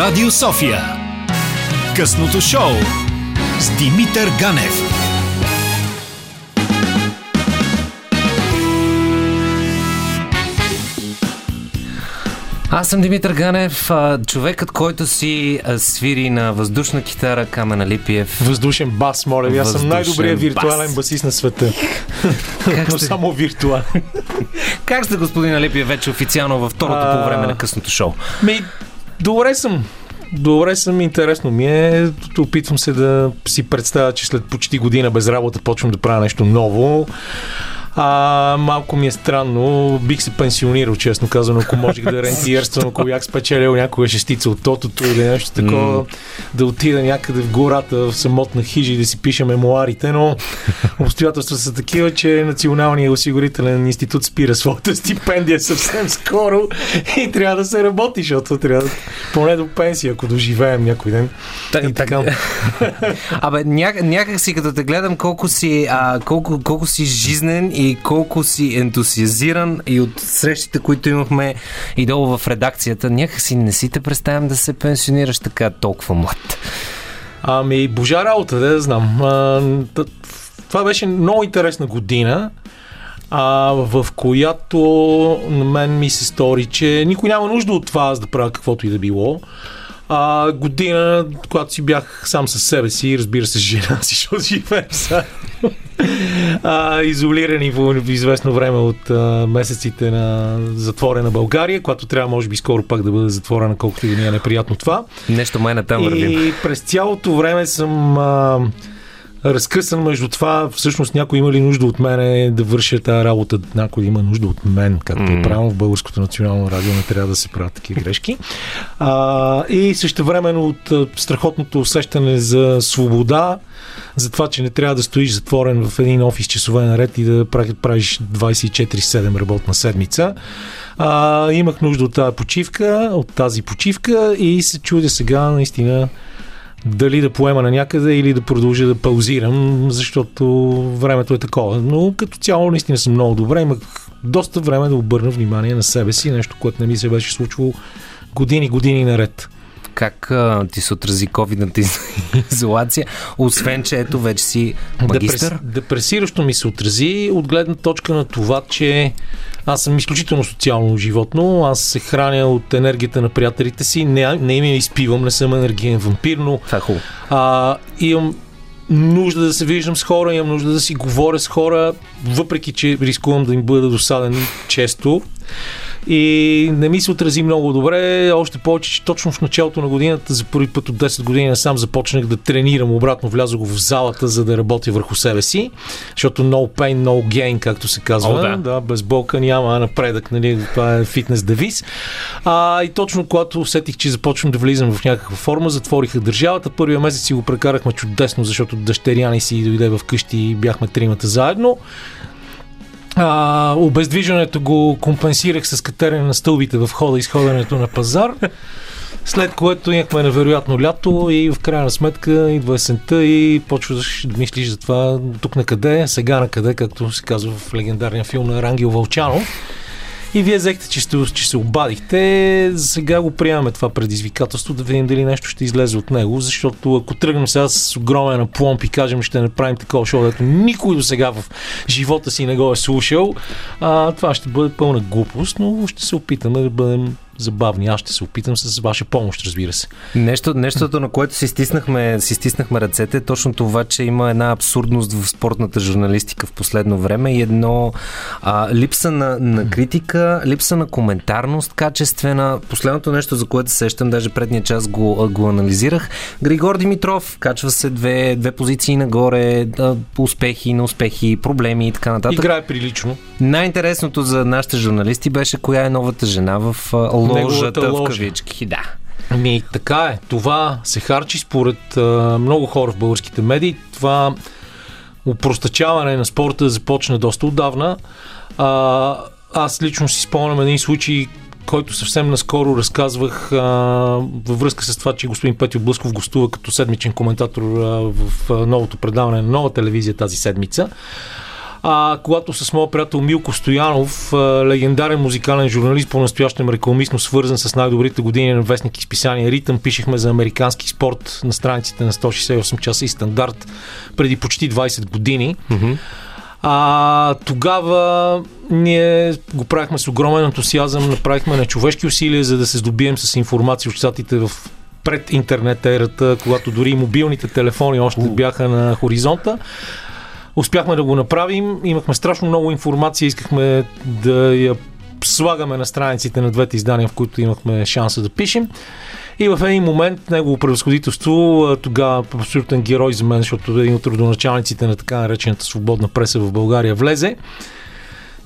Радио София. Късното шоу с Димитър Ганев. Аз съм Димитър Ганев, човекът, който си свири на въздушна китара Камена Липиев. Въздушен бас, моля ви. Аз съм най-добрият виртуален бас. басист на света. Как Но сте... само виртуален. как сте, господин Липиев, вече официално във второто а... по време на късното шоу? Ми, добре съм. Добре съм, интересно ми е. Опитвам се да си представя, че след почти година без работа почвам да правя нещо ново. А, малко ми е странно. Бих се пенсионирал, честно казано, ако можех да рентиерствам, ако бях спечелил някоя шестица от тотото или нещо такова, mm. да отида някъде в гората, в самотна хижа и да си пиша мемуарите, но обстоятелства са такива, че Националният осигурителен институт спира своята стипендия съвсем скоро и трябва да се работи, защото трябва да, поне до пенсия, ако доживеем някой ден. Так, и така. Абе, няк, някак си като те гледам колко си, а, колко, колко си жизнен и колко си ентусиазиран и от срещите, които имахме и долу в редакцията, някакси не си те представям да се пенсионираш така толкова млад. Ами, божа работа, да знам. А, това беше много интересна година, а, в която на мен ми се стори, че никой няма нужда от това, аз да правя каквото и да било. А, година, когато си бях сам със себе си, разбира се, жена си, защото живеем а, изолирани в, известно време от а, месеците на затворена България, която трябва, може би, скоро пак да бъде затворена, колкото и да ми е неприятно това. Нещо май на там И през цялото време съм а, разкъсан между това, всъщност някой има ли нужда от мене да върша тази работа, някой има нужда от мен, както mm. е правилно в Българското национално радио, не трябва да се правят такива грешки. А, и също времено от страхотното усещане за свобода, за това, че не трябва да стоиш затворен в един офис часове наред и да правиш 24-7 работна седмица. А, имах нужда от тази почивка, от тази почивка и се чудя сега наистина дали да поема на някъде или да продължа да паузирам, защото времето е такова. Но като цяло наистина съм много добре. Имах доста време да обърна внимание на себе си, нещо, което не ми се беше случвало години, години наред как а, ти се отрази ковидната изолация, освен, че ето вече си магистър? Депресиращо ми се отрази от гледна точка на това, че аз съм изключително социално животно. Аз се храня от енергията на приятелите си. Не, не им я изпивам, не съм енергиен вампир, но Това е хубаво. А, имам нужда да се виждам с хора, имам нужда да си говоря с хора, въпреки че рискувам да им бъда досаден често и не ми се отрази много добре, още повече, че точно в началото на годината за първи път от 10 години сам започнах да тренирам обратно, влязох в залата, за да работя върху себе си, защото no pain, no gain, както се казва. О, да. да. без болка няма напредък, нали? това е фитнес девиз. А, и точно когато усетих, че започвам да влизам в някаква форма, затвориха държавата. Първия месец си го прекарахме чудесно, защото дъщеря ни си дойде в къщи и бяхме тримата заедно. А, обездвижването го компенсирах с катерене на стълбите в хода и изходенето на пазар. След което имахме невероятно лято и в крайна сметка идва есента и почваш да мислиш за това тук на къде, сега на къде, както се казва в легендарния филм на Рангел Вълчанов. И вие взехте, че, че се обадихте. Сега го приемаме това предизвикателство, да видим дали нещо ще излезе от него, защото ако тръгнем сега с огромен пломб и кажем, ще направим такова шоу, което никой до сега в живота си не го е слушал, а, това ще бъде пълна глупост, но ще се опитаме да бъдем забавни. Аз ще се опитам с ваша помощ, разбира се. Нещо, нещото, на което си стиснахме, си стиснахме ръцете, е точно това, че има една абсурдност в спортната журналистика в последно време и едно а, липса на, на критика, липса на коментарност, качествена. Последното нещо, за което се сещам, даже предния час го, го анализирах. Григор Димитров качва се две, две позиции нагоре, успехи, неуспехи, проблеми и така нататък. Играе прилично. Най-интересното за нашите журналисти беше коя е новата жена в ложата в кавички. Да. Ами така е. Това се харчи според а, много хора в българските медии. Това упростачаване на спорта започна доста отдавна. А, аз лично си спомням един случай, който съвсем наскоро разказвах а, във връзка с това, че господин Петю Блъсков гостува като седмичен коментатор а, в а, новото предаване на нова телевизия тази седмица. А когато с моят приятел Милко Стоянов, легендарен музикален журналист, по-настоящем рекламистно свързан с най-добрите години на вестник и списание Ритъм, пишехме за американски спорт на страниците на 168 часа и стандарт преди почти 20 години. Mm-hmm. А, тогава ние го правихме с огромен ентусиазъм, направихме на човешки усилия, за да се здобием с информация от щатите в пред интернет ерата, когато дори мобилните телефони още бяха на хоризонта. Успяхме да го направим, имахме страшно много информация, искахме да я слагаме на страниците на двете издания, в които имахме шанса да пишем. И в един момент негово превъзходителство, тогава абсолютен герой за мен, защото един от родоначалниците на така наречената свободна преса в България влезе.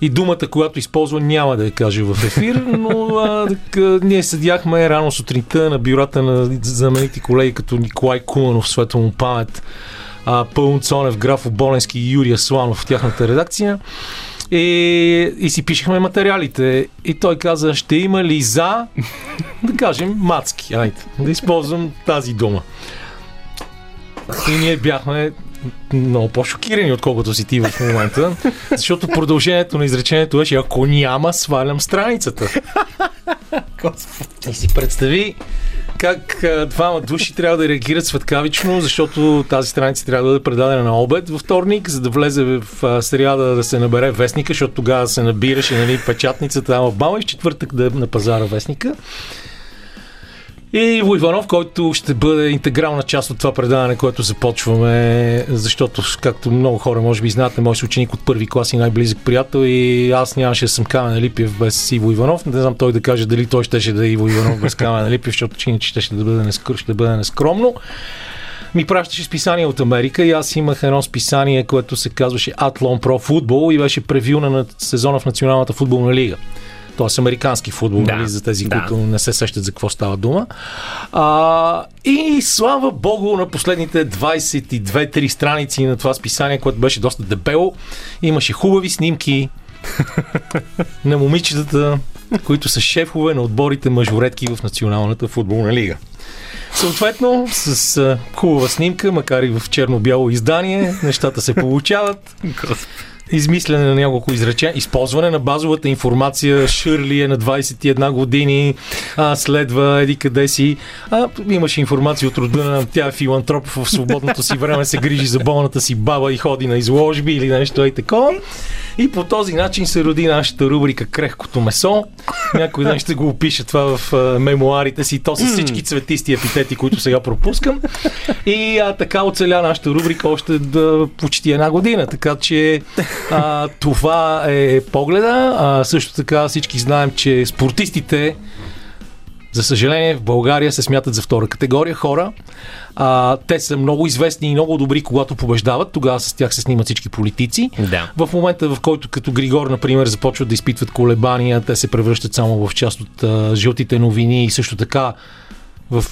И думата, която използва, няма да я кажа в ефир, но а, так, ние седяхме рано сутринта на бюрата на знаменити колеги като Николай Куманов, светло му памет, а, Пълн Цонев, Графо Боленски и Юрия Сланов в тяхната редакция. И, и си пишехме материалите. И той каза, ще има ли за, да кажем, мацки. Айде, да използвам тази дума. И ние бяхме много по-шокирани, отколкото си ти в момента, защото продължението на изречението беше, ако няма, свалям страницата. И си представи как двама души трябва да реагират светкавично, защото тази страница трябва да бъде предадена на обед във вторник, за да влезе в сряда да се набере вестника, защото тогава се набираше нали, печатницата там в Бама и в четвъртък да е на пазара вестника. И Иво Иванов, който ще бъде интегрална част от това предаване, което започваме, защото, както много хора може би знаят, мой ученик от първи клас и най-близък приятел и аз нямаше да съм Камен Липиев без Иво Иванов. Не знам той да каже дали той щеше да е Иво Иванов без Камен Липиев, защото иначе ще, ще да бъде, нескър, ще бъде нескромно ми пращаше списания от Америка и аз имах едно списание, което се казваше Athlon Pro Football и беше превюна на сезона в Националната футболна лига т.е. американски футбол, да, нали, за тези, да. които не се сещат за какво става дума. А, и слава богу, на последните 22-3 страници на това списание, което беше доста дебело, имаше хубави снимки на момичетата, които са шефове на отборите мъжоредки в Националната футболна лига. Съответно, с а, хубава снимка, макар и в черно-бяло издание, нещата се получават измислене на няколко изречения, използване на базовата информация, Шърли е на 21 години, а, следва еди къде си. А, имаше информация от рода на тя е филантроп в свободното си време, се грижи за болната си баба и ходи на изложби или нещо и такова. И по този начин се роди нашата рубрика Крехкото месо. Някой ден ще го опише това в мемуарите си. То са всички цветисти епитети, които сега пропускам. И а, така оцеля нашата рубрика още да, почти една година. Така че а, това е погледа. А, също така всички знаем, че спортистите за съжаление, в България се смятат за втора категория хора. А, те са много известни и много добри, когато побеждават. Тогава с тях се снимат всички политици. Да. В момента, в който като Григор, например, започват да изпитват колебания, те се превръщат само в част от а, жълтите новини и също така в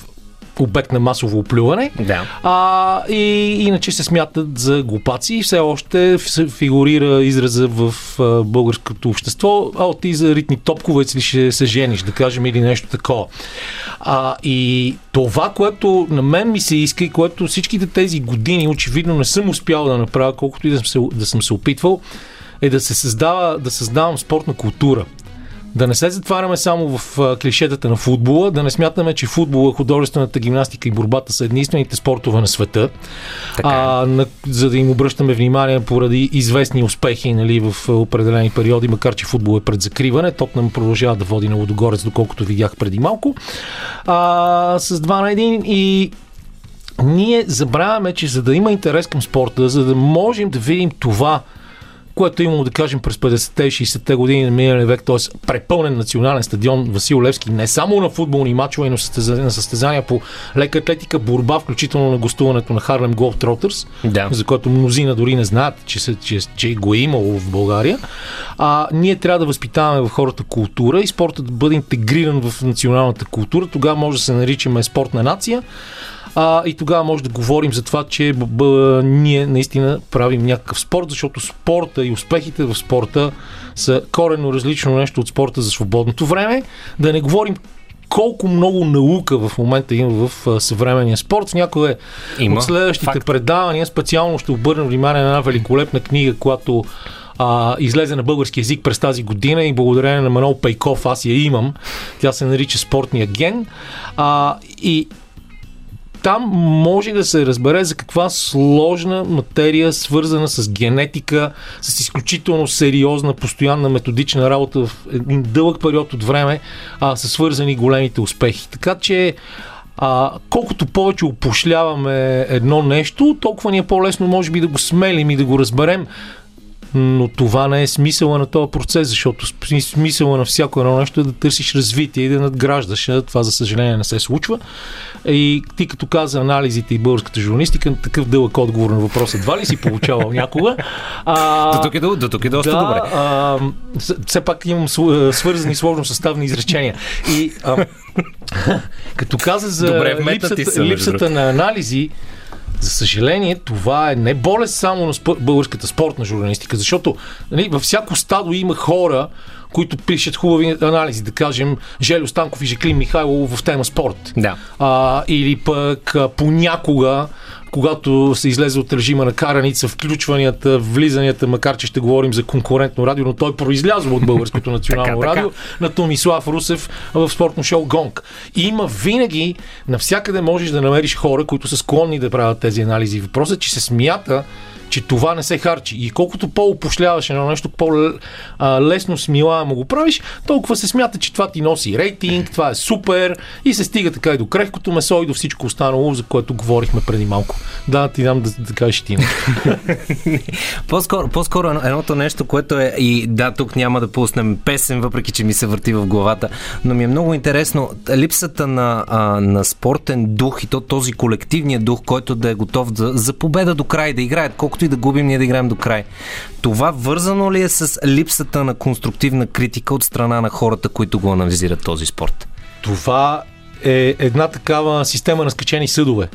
обект на масово оплюване. Да. А, и иначе се смятат за глупаци все още фигурира израза в а, българското общество, а ти за ритни топковец ли ще се жениш, да кажем, или нещо такова. А, и това, което на мен ми се иска и което всичките тези години очевидно не съм успял да направя, колкото и да съм се, да съм се опитвал, е да се създава, да създавам спортна култура. Да не се затваряме само в клишетата на футбола, да не смятаме, че футбола, художествената гимнастика и борбата са единствените спортове на света, така. Е. а, на, за да им обръщаме внимание поради известни успехи нали, в определени периоди, макар че футбол е пред закриване. Тотнам продължава да води на Лодогорец, доколкото видях преди малко. А, с 2 на 1 и ние забравяме, че за да има интерес към спорта, за да можем да видим това, което е имало, да кажем, през 50-те и 60-те години на миналия век, т.е. препълнен национален стадион Васил Левски, не само на футболни мачове, но на състезания по лека атлетика, борба, включително на гостуването на Харлем Голф Тротърс, да. за което мнозина дори не знаят, че, се, че, че го е имало в България. А, ние трябва да възпитаваме в хората култура и спортът да бъде интегриран в националната култура. Тогава може да се наричаме спортна нация. А, и тогава може да говорим за това, че б, б, ние наистина правим някакъв спорт, защото спорта и успехите в спорта са коренно различно нещо от спорта за свободното време. Да не говорим колко много наука в момента има в съвременния спорт. Някои Има. от следващите Факт. предавания специално ще обърна внимание на една великолепна книга, която а, излезе на български язик през тази година и благодарение на Манол Пейков аз я имам. Тя се нарича Спортния ген. А, и там може да се разбере за каква сложна материя, свързана с генетика, с изключително сериозна, постоянна методична работа в един дълъг период от време, а, са свързани големите успехи. Така че а, колкото повече опошляваме едно нещо, толкова ни е по-лесно, може би, да го смелим и да го разберем. Но това не е смисъла на този процес, защото см- смисъла на всяко едно нещо е да търсиш развитие и да надграждаш. Това, за съжаление, не се случва. И ти като каза анализите и българската журналистика, такъв дълъг отговор на въпроса, едва ли си получавал някога? А, До тук е, до, тук е доста да, добре. А, все пак имам свързани сложно съставни изречения. И а, като каза за Добре, липсата, са, липсата на анализи, за съжаление, това е не болест само на спор- българската спортна журналистика, защото нали, във всяко стадо има хора, които пишат хубави анализи, да кажем Желю Станков и Жеклин Михайлов в тема спорт. Да. А, или пък а, понякога, когато се излезе от режима на караница, включванията, влизанията, макар че ще говорим за конкурентно радио, но той произлязва от българското национално Така, така. радио, на Томислав Русев в спортно шоу Гонг. И има винаги, навсякъде можеш да намериш хора, които са склонни да правят тези анализи. Въпросът е, че се смята, че това не се харчи. И колкото по-опошляваш едно нещо, по-лесно смилаемо го правиш, толкова се смята, че това ти носи рейтинг, това е супер и се стига така и до крехкото месо и до всичко останало, за което говорихме преди малко. Да, ти дам да, да кажеш ти. По-скоро, по-скоро едно- едното нещо, което е и да, тук няма да пуснем песен, въпреки че ми се върти в главата, но ми е много интересно липсата на, а, на спортен дух и то този колективния дух, който да е готов за, за победа до край, да играят, колкото и да губим, ние да играем до край. Това вързано ли е с липсата на конструктивна критика от страна на хората, които го анализират този спорт? Това е една такава система на скачени съдове.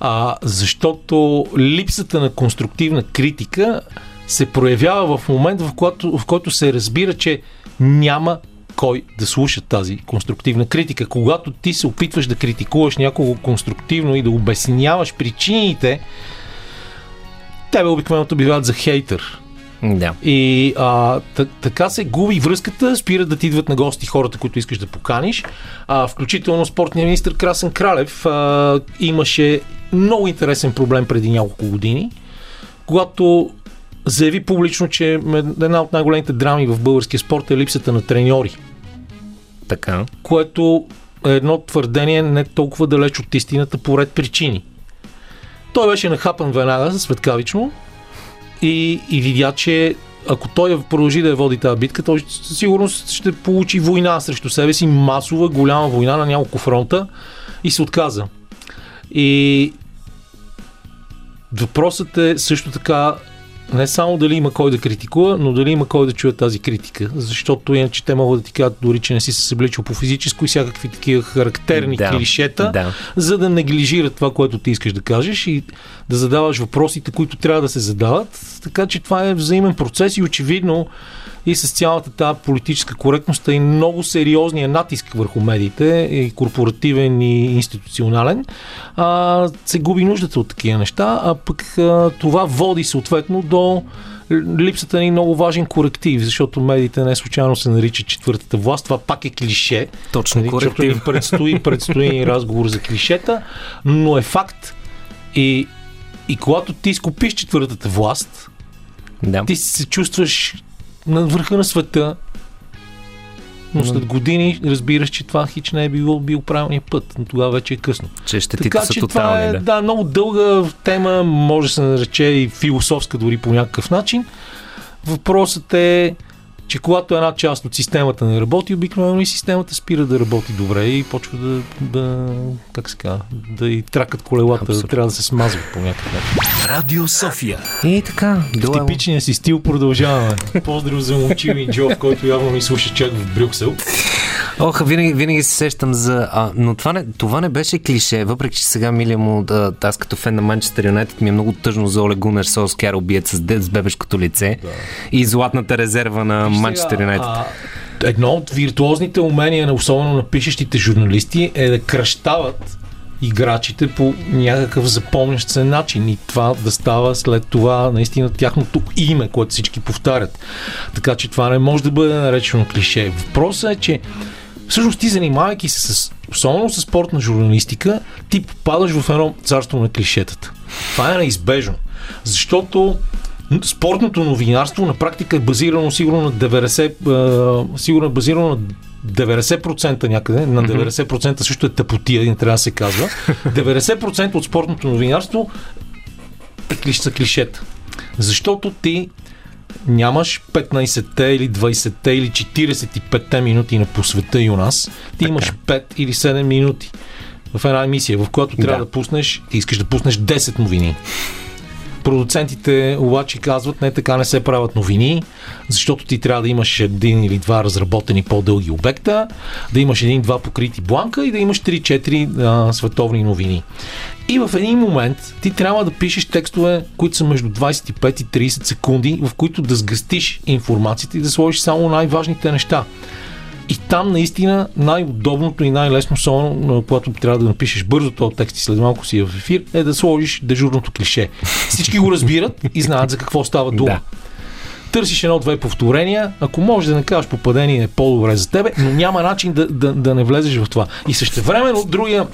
А, защото липсата на конструктивна критика се проявява в момент, в който, в който се разбира, че няма кой да слуша тази конструктивна критика. Когато ти се опитваш да критикуваш някого конструктивно и да обясняваш причините, тебе обикновено обявяват за хейтър. Да. И а, т- така се губи връзката, спират да ти идват на гости хората, които искаш да поканиш. А, включително спортния министр Красен Кралев а, имаше много интересен проблем преди няколко години, когато заяви публично, че една от най-големите драми в българския спорт е липсата на треньори, Така. което е едно твърдение не толкова далеч от истината по ред причини. Той беше нахапан веднага светкавично и, и видя, че ако той продължи да я води тази битка, той със сигурност ще получи война срещу себе си, масова, голяма война на няколко фронта и се отказа. И въпросът е също така не само дали има кой да критикува, но дали има кой да чуе тази критика. Защото иначе те могат да ти кажат дори, че не си се събличал по физическо и всякакви такива характерни Да, клишета, да. за да неглижират това, което ти искаш да кажеш и да задаваш въпросите, които трябва да се задават. Така че това е взаимен процес и очевидно и с цялата тази политическа коректност и много сериозния натиск върху медиите, и корпоративен и институционален, а, се губи нуждата от такива неща, а пък а, това води съответно до липсата на един много важен коректив, защото медиите не случайно се наричат четвъртата власт. Това пак е клише. Точно, Нали, коректив. ни предстои, предстои разговор за клишета, но е факт. И, и когато ти изкупиш четвъртата власт, Да. ти се чувстваш на върха на света, но след години разбираш, че това хич не е било бил правилният път, но тогава вече е късно. Че щетите Така са че тотални. това е да. да, много дълга тема, може да се нарече и философска дори по някакъв начин. Въпросът е, че когато една част от системата не работи, обикновено и системата спира да работи добре и почва да, да как се казва, да и тракат колелата, да Абсолютно. трябва да се смазват по някакъв начин. Радио София. И така, В дуел. типичния си стил продължаваме. Поздрав за момчил и Джо, който явно ни слуша чак в Брюксел. Ох, винаги, винаги се сещам за... А, но това не, това не беше клише, въпреки че сега милия му, да, аз като фен на Манчестър Юнайтед ми е много тъжно за Оле Гунер Солскияр, убият с, с бебешкото лице да. и златната резерва на Манчестър Юнайтед. едно от виртуозните умения, на особено на пишещите журналисти, е да кръщават играчите по някакъв запомнящ се начин и това да става след това наистина тяхното име, което всички повтарят. Така че това не може да бъде наречено клише. Въпросът е, че всъщност ти занимавайки се с, особено с спортна журналистика, ти попадаш в едно царство на клишетата. Това е неизбежно. Защото спортното новинарство на практика е базирано сигурно на 90, сигурно е базирано на 90% някъде, на 90% също е тъпотия, не трябва да се казва. 90% от спортното новинарство е са клишета. Защото ти нямаш 15-те или 20-те или 45-те минути на посвета и у нас. Ти така. имаш 5 или 7 минути в една емисия, в която трябва да, да пуснеш, ти искаш да пуснеш 10 новини. Продуцентите обаче казват, не така не се правят новини, защото ти трябва да имаш един или два разработени по-дълги обекта, да имаш един-два покрити бланка и да имаш 3-4 световни новини. И в един момент ти трябва да пишеш текстове, които са между 25 и 30 секунди, в които да сгъстиш информацията и да сложиш само най-важните неща. И там наистина най-удобното и най-лесно, особено когато трябва да напишеш бързо този текст и след малко си е в ефир, е да сложиш дежурното клише. Всички го разбират и знаят за какво става дума. Да. Търсиш едно-две повторения, ако можеш да не кажеш попадение е по-добре за тебе, но няма начин да, да, да не влезеш в това. И също време от другия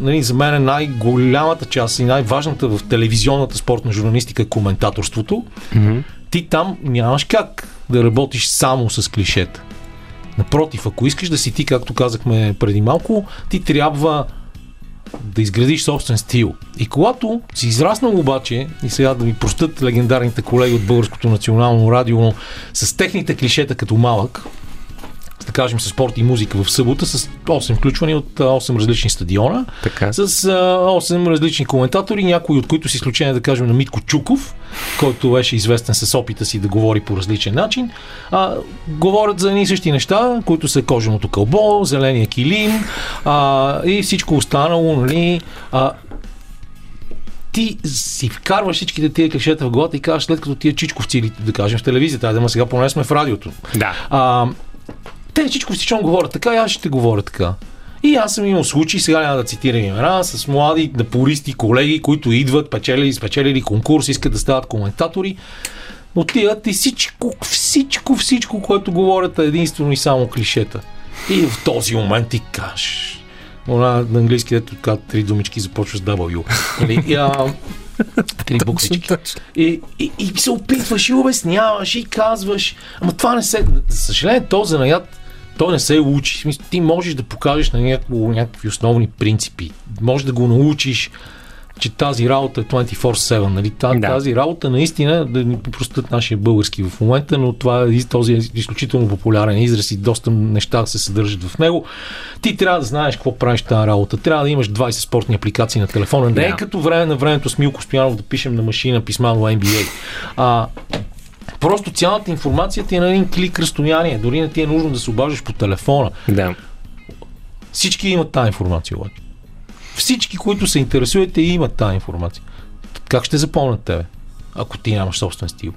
нали, за мен е най-голямата част и най-важната в телевизионната спортна журналистика е коментаторството. Mm-hmm. Ти там нямаш как да работиш само с клишета. Напротив, ако искаш да си ти, както казахме преди малко, ти трябва да изградиш собствен стил. И когато си израснал обаче, и сега да ми простат легендарните колеги от Българското национално радио, но с техните клишета като малък, да кажем, с спорт и музика в събота, с 8 включвания от 8 различни стадиона, така. с 8 различни коментатори, някои от които с изключение, да кажем, на Митко Чуков, който беше известен с опита си да говори по различен начин, а, говорят за едни и същи неща, които са коженото кълбо, зеления килим а, и всичко останало, нали, а, ти си вкарваш всичките тия клишета в главата и казваш, след като тия чичковци, да кажем в телевизията, да, сега поне сме в радиото. Да. А, те всичко всичко говорят така и аз ще говоря така. И аз съм имал случаи, сега няма да цитирам имена, с млади напористи колеги, които идват, печелили, спечелили конкурс, искат да стават коментатори. Отиват и всичко, всичко, всичко, което говорят е единствено и само клишета. И в този момент ти кажеш. Она на английски, ето така три думички започва с W. Нали? И, а, три буквички. И, и, и, се опитваш и обясняваш и казваш. Ама това не се. За съжаление, то занаят той не се учи. Ти можеш да покажеш на някакво, някакви основни принципи. Може да го научиш, че тази работа е 24-7. Нали? Тази, да. тази работа наистина, да ни простят нашия български в момента, но това е този е изключително популярен израз и доста неща се съдържат в него. Ти трябва да знаеш какво правиш тази работа. Трябва да имаш 20 спортни апликации на телефона. Не е като време на времето с Милко Стоянов да пишем на машина писма в NBA. А, Просто цялата информация ти е на един клик разстояние. Дори не ти е нужно да се обаждаш по телефона. Да. Всички имат тази информация обаче. Всички, които се интересуват, имат тази информация. Как ще запомнят тебе, ако ти нямаш собствен стил?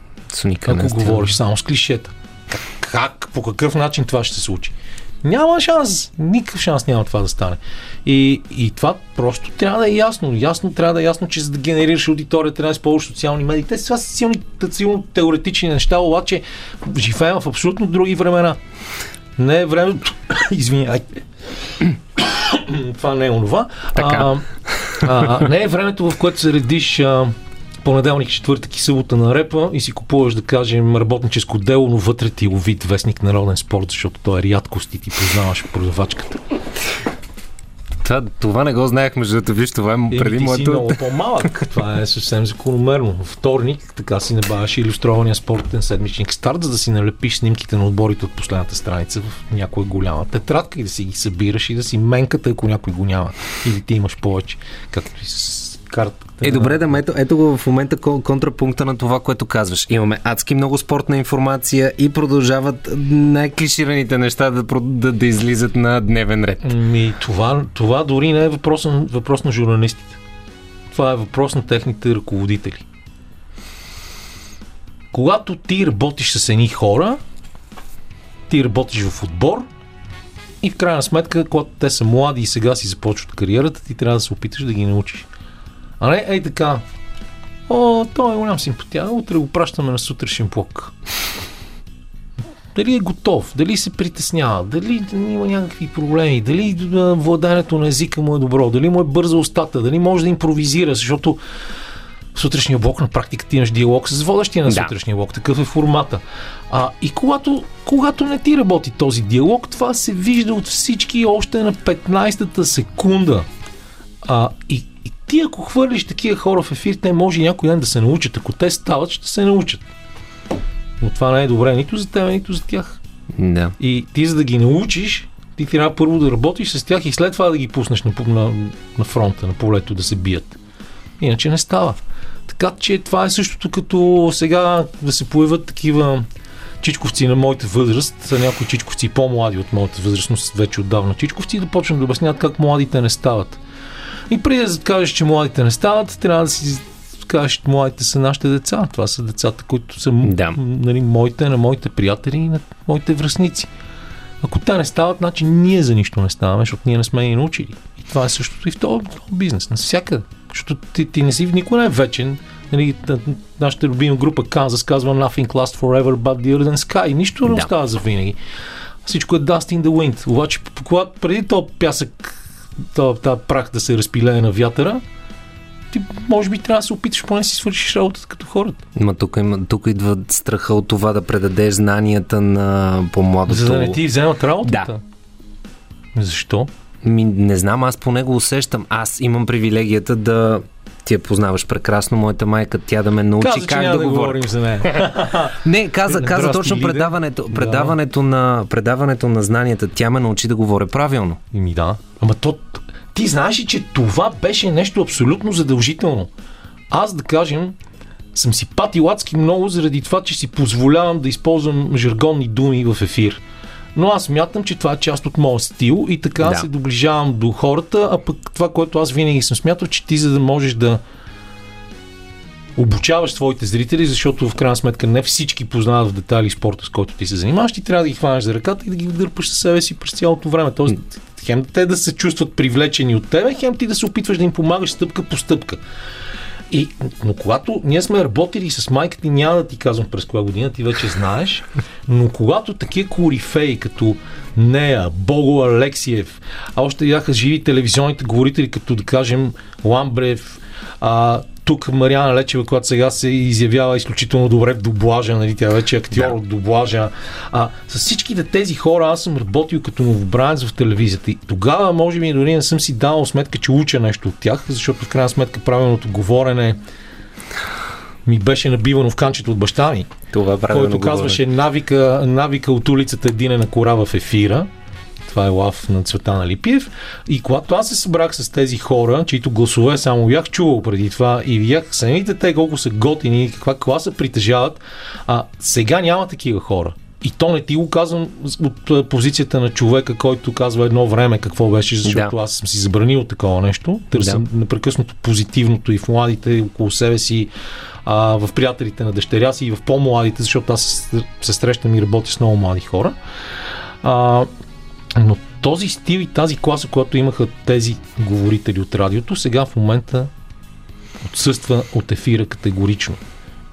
ако говориш само с клишета. Как, как, по какъв начин това ще се случи? Няма шанс. Никакъв шанс няма това да стане. И, и това просто трябва да е ясно. Ясно трябва да е ясно, че за да генерираш аудитория трябва да използваш социални медии. Те са силни, силно теоретични неща, обаче живеем в абсолютно други времена. Не е времето. Извинявай. това не е онова. Така. А, а, не е времето, в което се редиш а, понеделник, четвъртък и събота на репа и си купуваш, да кажем, работническо дело, но вътре ти ловит вестник Народен спорт, защото той е рядкост и ти познаваш продавачката. Това, това не го знаех, между другото, виж, това е преди моето... си много по-малък. Това е съвсем закономерно. Вторник, така си набавяш иллюстрования спортен седмичник старт, за да си налепиш снимките на отборите от последната страница в някоя голяма тетрадка и да си ги събираш и да си менката, ако някой го няма. Или ти имаш повече, както и с карта. Е, добре, да, ето, ето го в момента контрапункта на това, което казваш. Имаме адски много спортна информация и продължават най-клишираните неща да, да, да излизат на дневен ред. Ми, това, това дори не е въпрос на, въпрос на журналистите. Това е въпрос на техните ръководители. Когато ти работиш с едни хора, ти работиш в отбор и в крайна сметка, когато те са млади и сега си започват кариерата, ти трябва да се опиташ да ги научиш. А не, ей така, О, той е голям симпатия. Утре го пращаме на сутрешен блок. Дали е готов, дали се притеснява, дали има някакви проблеми, дали владането на езика му е добро, дали му е бърза устата, дали може да импровизира, защото в сутрешния блок на практика ти имаш диалог с водещия на да. сутрешния блок. Такъв е формата. А, и когато, когато не ти работи този диалог, това се вижда от всички още на 15-та секунда. А, и, ти ако хвърлиш такива хора в ефир, те може някой ден да се научат. Ако те стават, ще се научат. Но това не е добре нито за теб, нито за тях. Да. И ти за да ги научиш, ти трябва първо да работиш с тях и след това да ги пуснеш на, на, на фронта, на полето да се бият. Иначе не става. Така че това е същото като сега да се появят такива чичковци на моята възраст, са някои чичковци по-млади от моята възраст, но вече отдавна чичковци, да почнат да обясняват как младите не стават. И преди да кажеш, че младите не стават, трябва да си кажеш, че младите са нашите деца. Това са децата, които са да. нали, моите, на моите приятели и на моите връзници. Ако те не стават, значи ние за нищо не ставаме, защото ние не сме ни научили. И това е същото и в този, бизнес, навсякъде. Защото ти, ти не си, никой не е вечен. Нали, нашата любима група Kansas казва Nothing lasts forever but the earth and sky. Нищо не да. остава за винаги. Всичко е dust in the wind. Обаче, когато преди то пясък този прах да се разпилее на вятъра, ти може би трябва да се опиташ поне си свършиш работата като хората. Ма тук, има, тук идва страха от това да предадеш знанията на по-младото. За да не ти вземат работата? Да. Защо? Ми, не знам, аз поне го усещам. Аз имам привилегията да ти я познаваш прекрасно, моята майка, тя да ме научи каза, как да, да говорим за нея. не, каза, каза точно предаването, предаването, да. на, предаването на знанията. Тя ме научи да говоря правилно. Ими да. Ама то, ти знаеш ли, че това беше нещо абсолютно задължително. Аз, да кажем, съм си патил адски много заради това, че си позволявам да използвам жаргонни думи в ефир. Но аз мятам, че това е част от моят стил и така да. се доближавам до хората, а пък това, което аз винаги съм смятал, че ти за да можеш да обучаваш своите зрители, защото в крайна сметка не всички познават в детайли спорта, с който ти се занимаваш, ти трябва да ги хванеш за ръката и да ги дърпаш със себе си през цялото време. Тоест, хем те да се чувстват привлечени от тебе, хем ти да се опитваш да им помагаш стъпка по стъпка. И, но когато ние сме работили с майка ти, няма да ти казвам през коя година, ти вече знаеш, но когато такива корифеи, като нея, Бого Алексиев, а още бяха живи телевизионните говорители, като да кажем Ламбрев, а, тук Мариана Лечева, която сега се изявява изключително добре в дублажа, нали, тя вече е актьор да. от дублажа. А, с всичките тези хора аз съм работил като новобранец в телевизията. И тогава, може би, дори не съм си дал сметка, че уча нещо от тях, защото в крайна сметка правилното говорене ми беше набивано в канчето от баща ми, Това е който казваше навика, навика от улицата Динена кора в ефира това е лав на Цветана Липиев. И когато аз се събрах с тези хора, чието гласове само бях чувал преди това и видях самите те колко са готини и каква класа притежават, а сега няма такива хора. И то не ти го казвам от позицията на човека, който казва едно време какво беше, защото да. аз съм си забранил такова нещо. Търсим да. непрекъснато позитивното и в младите около себе си, а, в приятелите на дъщеря си и в по-младите, защото аз се, се срещам и работя с много млади хора. А, но този стил и тази класа, която имаха тези говорители от радиото, сега в момента отсъства от ефира категорично.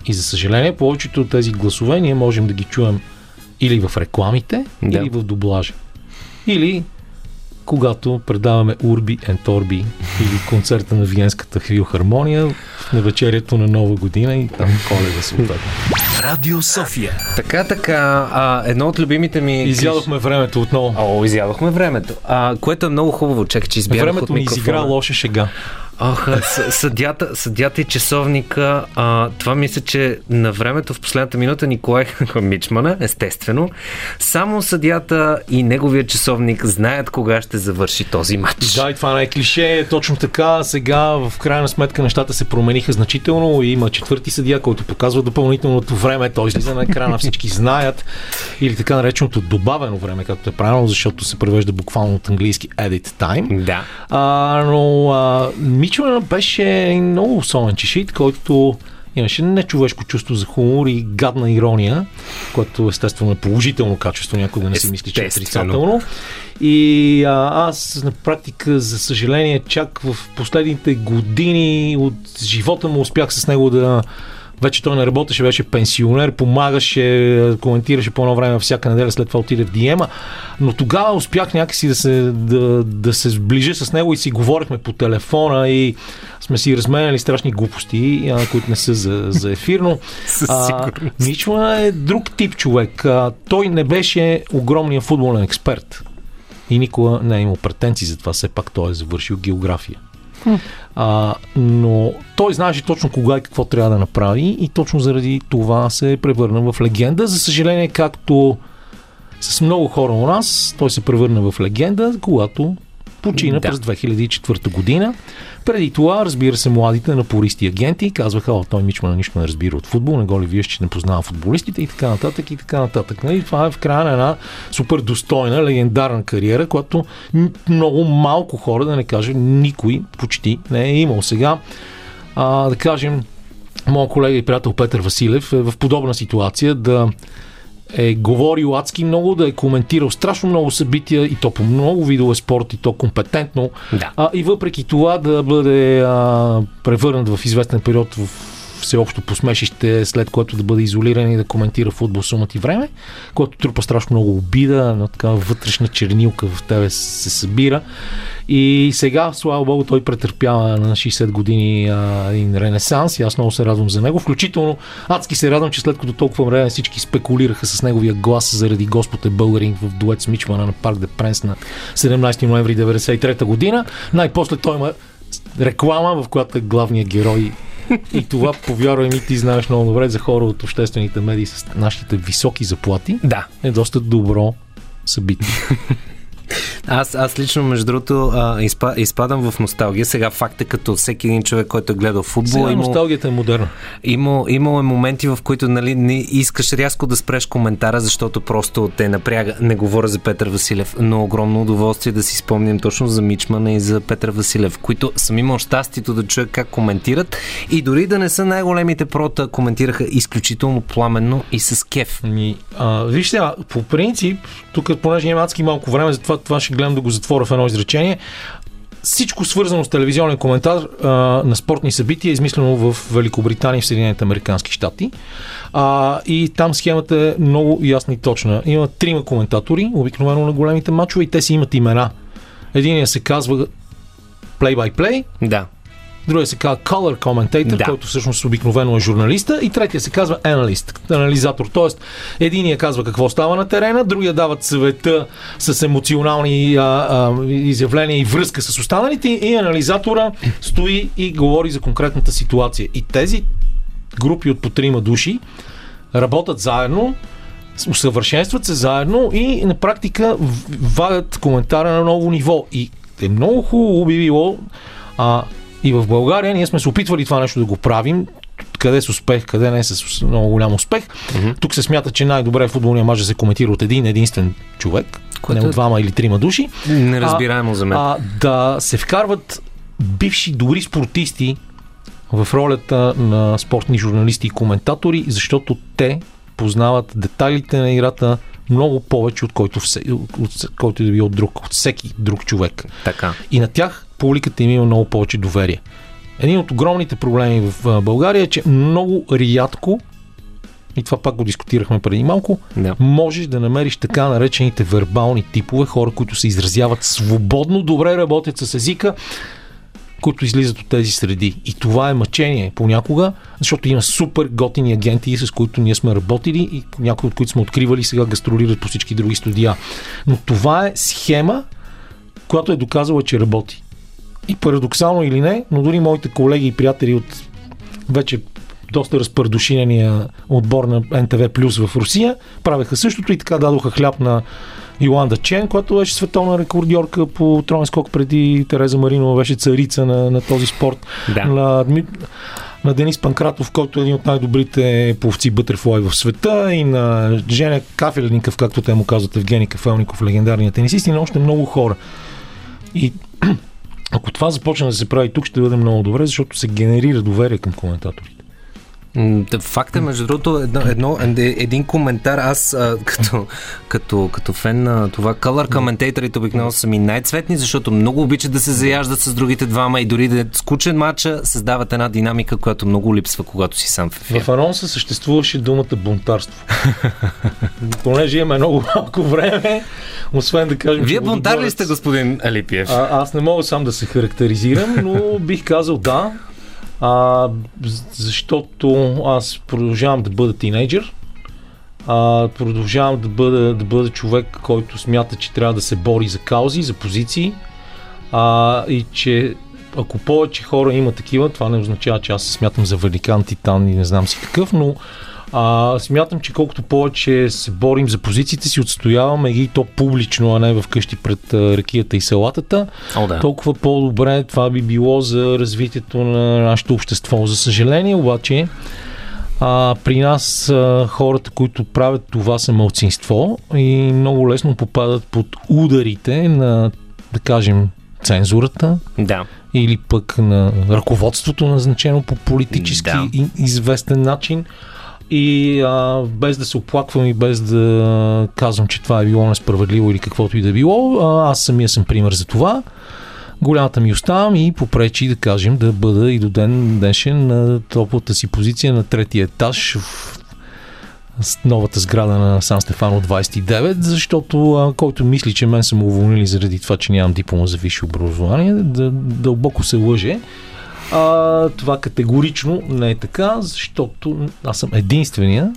И за съжаление, повечето от тези гласове ние можем да ги чуем или в рекламите, да. или в дублажа. Или когато предаваме Урби and Торби или концерта на Виенската филхармония в навечерието на Нова година и там коледа съответно. Радио София. Така, така, а, едно от любимите ми... Изядохме времето отново. О, изядохме времето. А, което е много хубаво. Чакай, че избягах Времето от ни изигра лоша шега. Ох, съдята, съдята и часовника, а, това мисля, че на времето в последната минута Николай Мичмана, естествено, само съдята и неговия часовник знаят кога ще завърши този матч. Да, и това не е клише, точно така. Сега в крайна сметка нещата се промениха значително. Има четвърти съдия, който показва допълнителното време. Той излиза на екрана, всички знаят. Или така нареченото добавено време, както е правилно, защото се превежда буквално от английски edit time. Да. А, но а, Мичман беше много особен чешит, който Имаше нечовешко чувство за хумор и гадна ирония, което естествено е положително качество, някой да не си мисли, че е отрицателно. И а, аз на практика, за съжаление, чак в последните години от живота му успях с него да вече той не работеше, беше пенсионер, помагаше, коментираше по едно време всяка неделя, след това отиде в Диема. Но тогава успях някакси да се, да, да се сближа с него и си говорихме по телефона и сме си разменяли страшни глупости, а, които не са за, за ефир, но а, Мичман е друг тип човек. А, той не беше огромния футболен експерт и никога не е имал претенции за това, все пак той е завършил география. А, но той знаеше точно кога и какво трябва да направи и точно заради това се е превърна в легенда. За съжаление, както с много хора у нас, той се превърна в легенда, когато почина да. през 2004 година. Преди това, разбира се, младите напористи агенти казваха, о, той Мичман нищо не разбира от футбол, не го ли виеш, че не познава футболистите и така нататък и така нататък. Нали? Това е в края на една супер достойна, легендарна кариера, която много малко хора, да не кажа никой, почти не е имал. Сега, а, да кажем, моят колега и приятел Петър Василев е в подобна ситуация да е говорил адски много, да е коментирал страшно много събития и то по много видове спорт и то компетентно. Да. А, и въпреки това да бъде а, превърнат в известен период в всеобщо посмешище, след което да бъде изолиран и да коментира футбол сумът и време, което трупа страшно много обида, но такава вътрешна чернилка в тебе се събира. И сега, слава богу, той претърпява на 60 години а, един ренесанс и аз много се радвам за него. Включително, адски се радвам, че след като толкова време всички спекулираха с неговия глас заради Господ е българин в дует с Мичмана на Парк де Пренс на 17 ноември 1993 година. Най-после той има реклама, в която е главният герой и това, повярвай ми, ти знаеш много добре за хора от обществените медии с нашите високи заплати. Да. Е доста добро събитие. Аз, аз лично, между другото, а, изпа, изпадам в носталгия. Сега факт е като всеки един човек, който е гледал футбол. Сега имал, носталгията е модерна. Имало, имало е моменти, в които нали, не искаш рязко да спреш коментара, защото просто те напряга. Не говоря за Петър Василев, но огромно удоволствие да си спомням точно за Мичмана и за Петър Василев, които съм имал щастието да чуя как коментират и дори да не са най-големите прота, коментираха изключително пламенно и с кеф. Ми, а, вижте, по принцип, тук понеже има адски малко време, затова това ще гледам да го затворя в едно изречение. Всичко свързано с телевизионен коментар а, на спортни събития е измислено в Великобритания и в Съединените Американски щати. А, и там схемата е много ясна и точна. Има трима коментатори, обикновено на големите матчове, и те си имат имена. Единият се казва play-by-play, Да. Другия се казва color commentator, Да. който всъщност обикновено е журналиста, и третия се казва analyst, анализатор. Тоест, единия казва какво става на терена, другия дават съвета с емоционални а, а, изявления и връзка с останалите, и анализатора стои и говори за конкретната ситуация. И тези групи от по трима души работят заедно, усъвършенстват се заедно и на практика вадят коментара на ново ниво. И е много хубаво би било а, и в България ние сме се опитвали това нещо да го правим. Къде с успех, къде не с много голям успех. Mm-hmm. Тук се смята, че най-добре футболния мач да се коментира от един единствен човек, Което не е- от двама или трима души. Неразбираемо за мен. А, да се вкарват бивши добри спортисти в ролята на спортни журналисти и коментатори, защото те познават детайлите на играта много повече от който, все, от, който и да било друг, от всеки друг човек. Така. И на тях публиката им има много повече доверие. Един от огромните проблеми в България е, че много рядко, и това пак го дискутирахме преди малко, Да. можеш да намериш така наречените вербални типове, хора, които се изразяват свободно, добре работят с езика, които излизат от тези среди. И това е мъчение понякога, защото има супер готини агенти, с които ние сме работили и някои от които сме откривали сега гастролират по всички други студия. Но това е схема, която е доказала, че работи. И парадоксално или не, но дори моите колеги и приятели от вече доста разпърдушинения отбор на НТВ Плюс в Русия правеха същото и така дадоха хляб на Йоланда Чен, която беше световна рекордьорка по троен скок преди Тереза Маринова, беше царица на, на този спорт. Да. На, на Денис Панкратов, който е един от най-добрите пловци бътерфлай в света и на Женя Кафелеников, както те му казват Евгений Кафелников, легендарния тенисист и на още много хора. И ако това започне да се прави тук, ще бъде много добре, защото се генерира доверие към коментаторите. Факт е, между другото, едно, едно, един коментар. Аз а, като, като, като фен на това, color коментаторите обикновено са ми най-цветни, защото много обичат да се заяждат с другите двама и дори да е скучен матча, създават една динамика, която много липсва, когато си сам в ефир. В анонса съществуваше думата бунтарство. Понеже имаме много малко време, освен да кажем... Вие бунтар ли сте, господин Алипиев? А, аз не мога сам да се характеризирам, но бих казал да. А, защото аз продължавам да бъда тинейджър. А, продължавам да бъда, да бъда човек, който смята, че трябва да се бори за каузи, за позиции. А, и че ако повече хора има такива, това не означава, че аз се смятам за великан, титан и не знам си какъв, но а, смятам, че колкото повече се борим за позициите си, отстояваме ги то публично, а не в къщи пред ракията и салатата, О, да. толкова по-добре това би било за развитието на нашето общество. За съжаление, обаче, а, при нас а, хората, които правят това са мълцинство и много лесно попадат под ударите на, да кажем, цензурата, Да. или пък на ръководството, назначено по политически Да. известен начин. И а, без да се оплаквам и без да казвам, че това е било несправедливо или каквото и да било, аз самия съм пример за това. Голямата ми остава и попречи, да кажем, да бъда и до ден днешен на топлата си позиция на третия етаж в новата сграда на Сан Стефано 29, защото а, който мисли, че мен са му уволнили заради това, че нямам диплома за висше образование, да, дълбоко се лъже. А, това категорично не е така, защото аз съм единствения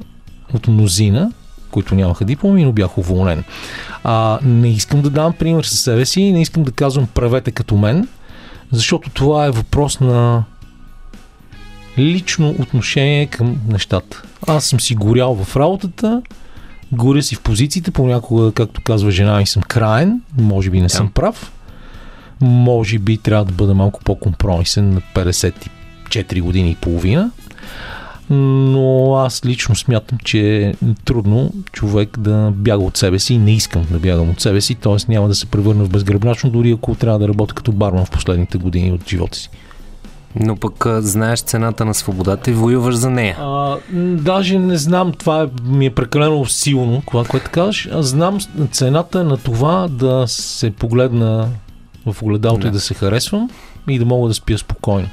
от мнозина, които нямаха дипломи, но бях уволнен. А, не искам да давам пример със себе си, не искам да казвам правете като мен, защото това е въпрос на лично отношение към нещата. Аз съм си горял в работата, горя си в позициите, понякога, както казва жена ми, съм краен, може би не съм прав. Може би трябва да бъда малко по-компромисен на 54 години и половина. Но аз лично смятам, че е трудно човек да бяга от себе си и не искам да бягам от себе си, т.е. няма да се превърна в безгръбначно, дори ако трябва да работя като барман в последните години от живота си. Но пък а, знаеш цената на свободата и воюваш за нея. А, даже не знам, това е, ми е прекалено силно, това, което казваш. Аз знам цената на това да се погледна в огледалото Да. и да се харесвам и да мога да спя спокойно.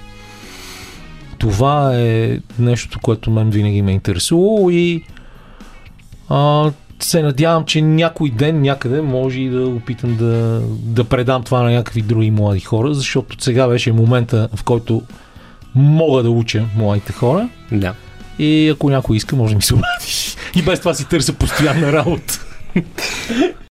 Това е нещо, което мен винаги ме е интересувало и а, се надявам, че някой ден някъде може и да опитам да, да предам това на някакви други млади хора, защото сега беше момента, в който мога да уча младите хора Да. и ако някой иска, може да ми се обади. И без това си търся постоянна работа.